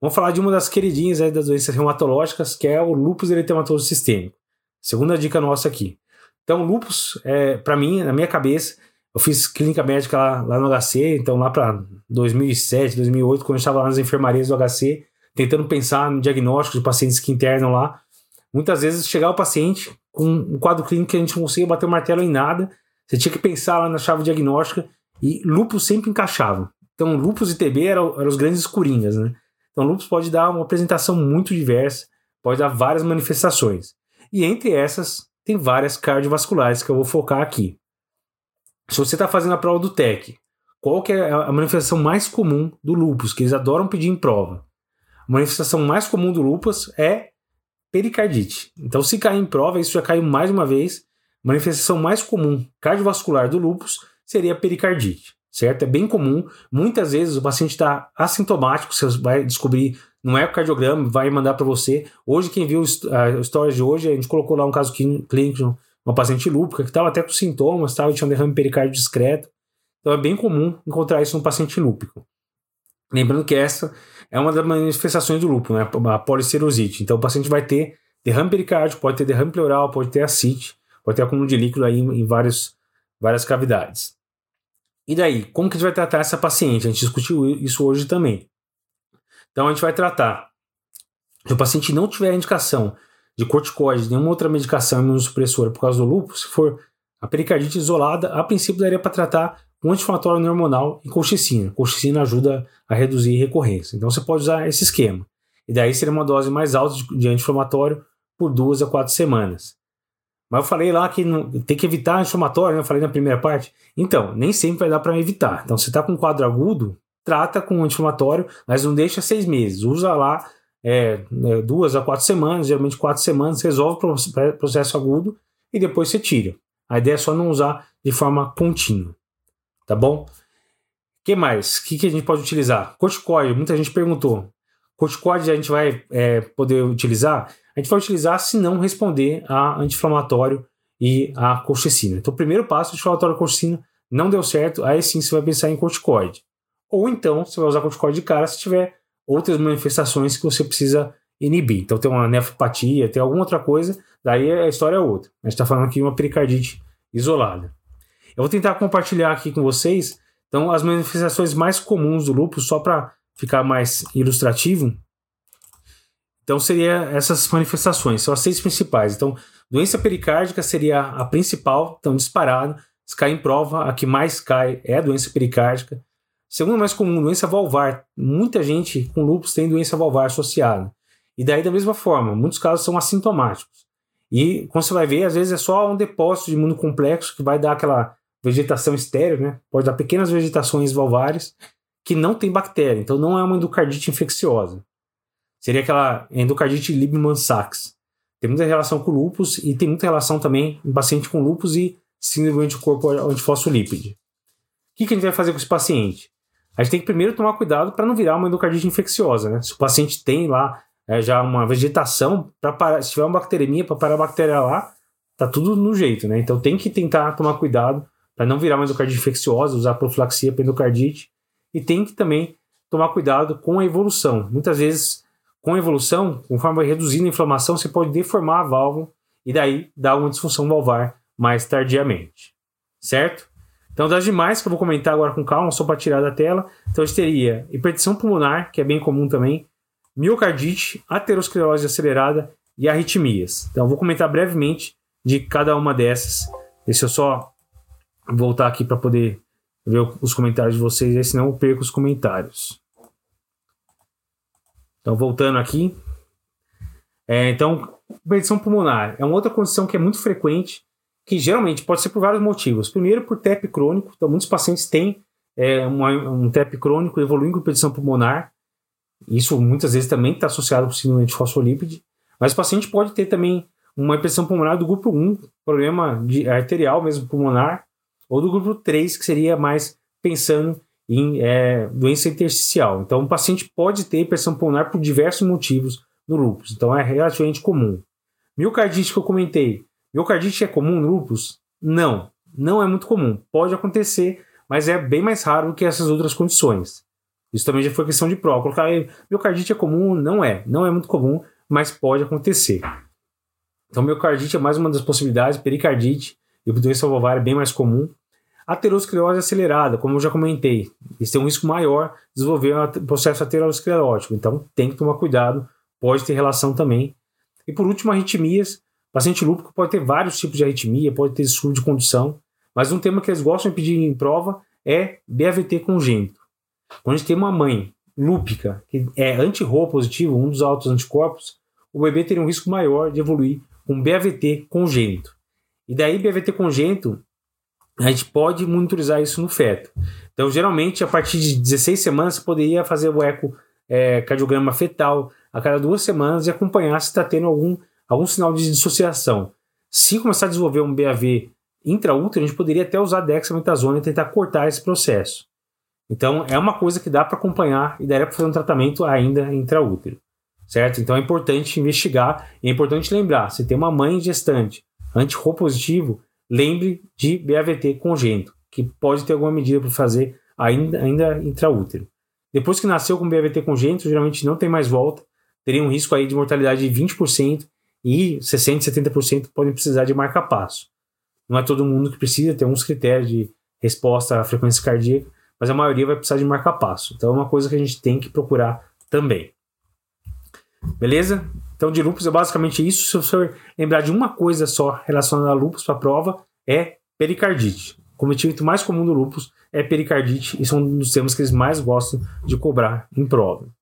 Vamos falar de uma das queridinhas aí das doenças reumatológicas, que é o lúpus eritematoso sistêmico. Segunda dica nossa aqui. Então, lúpus, é, para mim, na minha cabeça, eu fiz clínica médica lá, lá no HC, então lá para 2007, 2008, quando eu estava lá nas enfermarias do HC, tentando pensar no diagnóstico de pacientes que internam lá. Muitas vezes chegava o paciente com um quadro clínico que a gente não conseguia bater o martelo em nada, você tinha que pensar lá na chave diagnóstica e lúpus sempre encaixava. Então, lúpus e TB eram, eram os grandes coringas, né? Então, lúpus pode dar uma apresentação muito diversa, pode dar várias manifestações. E entre essas, tem várias cardiovasculares que eu vou focar aqui. Se você está fazendo a prova do TEC, qual que é a manifestação mais comum do lúpus, que eles adoram pedir em prova? A manifestação mais comum do lúpus é pericardite. Então, se cair em prova, isso já caiu mais uma vez. A manifestação mais comum cardiovascular do lúpus seria pericardite, certo? É bem comum. Muitas vezes o paciente está assintomático, você vai descobrir não é o vai mandar para você. Hoje, quem viu a história de hoje, a gente colocou lá um caso clínico, uma paciente lúpica que estava até com sintomas, tava, tinha um derrame pericárdio discreto. Então é bem comum encontrar isso no paciente lúpico. Lembrando que essa é uma das manifestações do lúpus, né? a policerosite. Então o paciente vai ter derrame pericárdio, pode ter derrame pleural, pode ter ascite, pode ter acúmulo de líquido aí em vários, várias cavidades. E daí, como que a gente vai tratar essa paciente? A gente discutiu isso hoje também. Então a gente vai tratar. Se o paciente não tiver indicação de corticoide, nenhuma outra medicação imunossupressora por causa do lúpus, se for a pericardite isolada, a princípio daria para tratar com anti-inflamatório hormonal e colchicina. Colchicina ajuda a reduzir recorrência. Então você pode usar esse esquema. E daí seria uma dose mais alta de anti-inflamatório por duas a quatro semanas. Mas eu falei lá que não, tem que evitar anti-inflamatório, né? eu falei na primeira parte. Então, nem sempre vai dar para evitar. Então, se está com um quadro agudo, trata com anti-inflamatório, mas não deixa seis meses. Usa lá é, é, duas a quatro semanas, geralmente quatro semanas, resolve o processo agudo e depois você tira. A ideia é só não usar de forma contínua. Tá bom? Que mais? O que, que a gente pode utilizar? Corticoide, muita gente perguntou. Corticoide a gente vai é, poder utilizar? A gente vai utilizar se não responder a anti-inflamatório e a colchicina. Então, o primeiro passo, anti-inflamatório e colchicina, não deu certo, aí sim você vai pensar em corticoide. Ou então você vai usar corticoide de cara se tiver outras manifestações que você precisa inibir. Então tem uma nefropatia, tem alguma outra coisa, daí a história é outra. A gente está falando aqui de uma pericardite isolada. Eu vou tentar compartilhar aqui com vocês então as manifestações mais comuns do lúpus, só para ficar mais ilustrativo. Então seria essas manifestações, são as seis principais. Então, doença pericárdica seria a principal, então disparado. Se cai em prova, a que mais cai é a doença pericárdica. Segunda mais comum, doença valvar. Muita gente com lúpus tem doença valvar associada. E daí, da mesma forma, muitos casos são assintomáticos. E, como você vai ver, às vezes é só um depósito de imunocomplexo que vai dar aquela vegetação estéreo, né? Pode dar pequenas vegetações valvares que não tem bactéria. Então, não é uma endocardite infecciosa. Seria aquela endocardite Liebman-Sachs. Tem muita relação com lúpus e tem muita relação também em paciente com lúpus e síndrome de corpo antifosfolípide. O que, que a gente vai fazer com esse paciente? a gente tem que primeiro tomar cuidado para não virar uma endocardite infecciosa, né? Se o paciente tem lá é, já uma vegetação, para se tiver uma bacteremia, para parar a bactéria lá, tá tudo no jeito, né? Então tem que tentar tomar cuidado para não virar uma endocardite infecciosa, usar profilaxia para endocardite e tem que também tomar cuidado com a evolução. Muitas vezes, com a evolução, conforme vai reduzindo a inflamação, você pode deformar a válvula e daí dar uma disfunção valvar mais tardiamente, certo? Então, das demais que eu vou comentar agora com calma, só para tirar da tela. Então, a gente teria hipertensão pulmonar, que é bem comum também, miocardite, aterosclerose acelerada e arritmias. Então, eu vou comentar brevemente de cada uma dessas. Deixa eu só voltar aqui para poder ver os comentários de vocês, senão eu perco os comentários. Então, voltando aqui. É, então, hipertensão pulmonar é uma outra condição que é muito frequente que geralmente pode ser por vários motivos. Primeiro, por TEP crônico, então muitos pacientes têm é, uma, um TEP crônico evoluindo com competição pulmonar. Isso muitas vezes também está associado com síndrome de fosfolípide. Mas o paciente pode ter também uma hipertensão pulmonar do grupo 1, problema de arterial mesmo pulmonar, ou do grupo 3, que seria mais pensando em é, doença intersticial. Então, o paciente pode ter hipertensão pulmonar por diversos motivos no lúpus. Então, é relativamente comum. Miocardite que eu comentei, Miocardite é comum no lúpus? Não, não é muito comum. Pode acontecer, mas é bem mais raro que essas outras condições. Isso também já foi questão de prova. Colocar miocardite é comum? Não é. Não é muito comum, mas pode acontecer. Então, miocardite é mais uma das possibilidades, pericardite e doença ovária é bem mais comum. Aterosclerose acelerada, como eu já comentei, isso tem um risco maior de desenvolver um processo aterosclerótico, então tem que tomar cuidado, pode ter relação também. E por último, arritmias. Paciente lúpico pode ter vários tipos de arritmia, pode ter distúrbio de condução, mas um tema que eles gostam de pedir em prova é BAVT congênito. Quando a gente tem uma mãe lúpica, que é anti-RO positivo, um dos altos anticorpos, o bebê teria um risco maior de evoluir com BAVT congênito. E daí, BAVT congênito, a gente pode monitorizar isso no feto. Então, geralmente, a partir de 16 semanas, você poderia fazer o eco é, fetal a cada duas semanas e acompanhar se está tendo algum, algum sinal de dissociação. Se começar a desenvolver um BAV intraútero, a gente poderia até usar dexametasona e tentar cortar esse processo. Então, é uma coisa que dá para acompanhar e daria para fazer um tratamento ainda intraútero, certo? Então, é importante investigar e é importante lembrar, se tem uma mãe gestante anti-RO positivo, lembre de BAVT congênito, que pode ter alguma medida para fazer ainda, ainda intraútero. Depois que nasceu com BAVT congênito, geralmente não tem mais volta, teria um risco aí de mortalidade de 20% e 60%, 70% podem precisar de marca-passo. Não é todo mundo que precisa, tem uns critérios de resposta à frequência cardíaca, mas a maioria vai precisar de marca-passo. Então é uma coisa que a gente tem que procurar também. Beleza? Então, de lupus é basicamente isso. Se você lembrar de uma coisa só relacionada a lupus para a prova, é pericardite. O cometimento mais comum do lupus é pericardite e são um dos temas que eles mais gostam de cobrar em prova.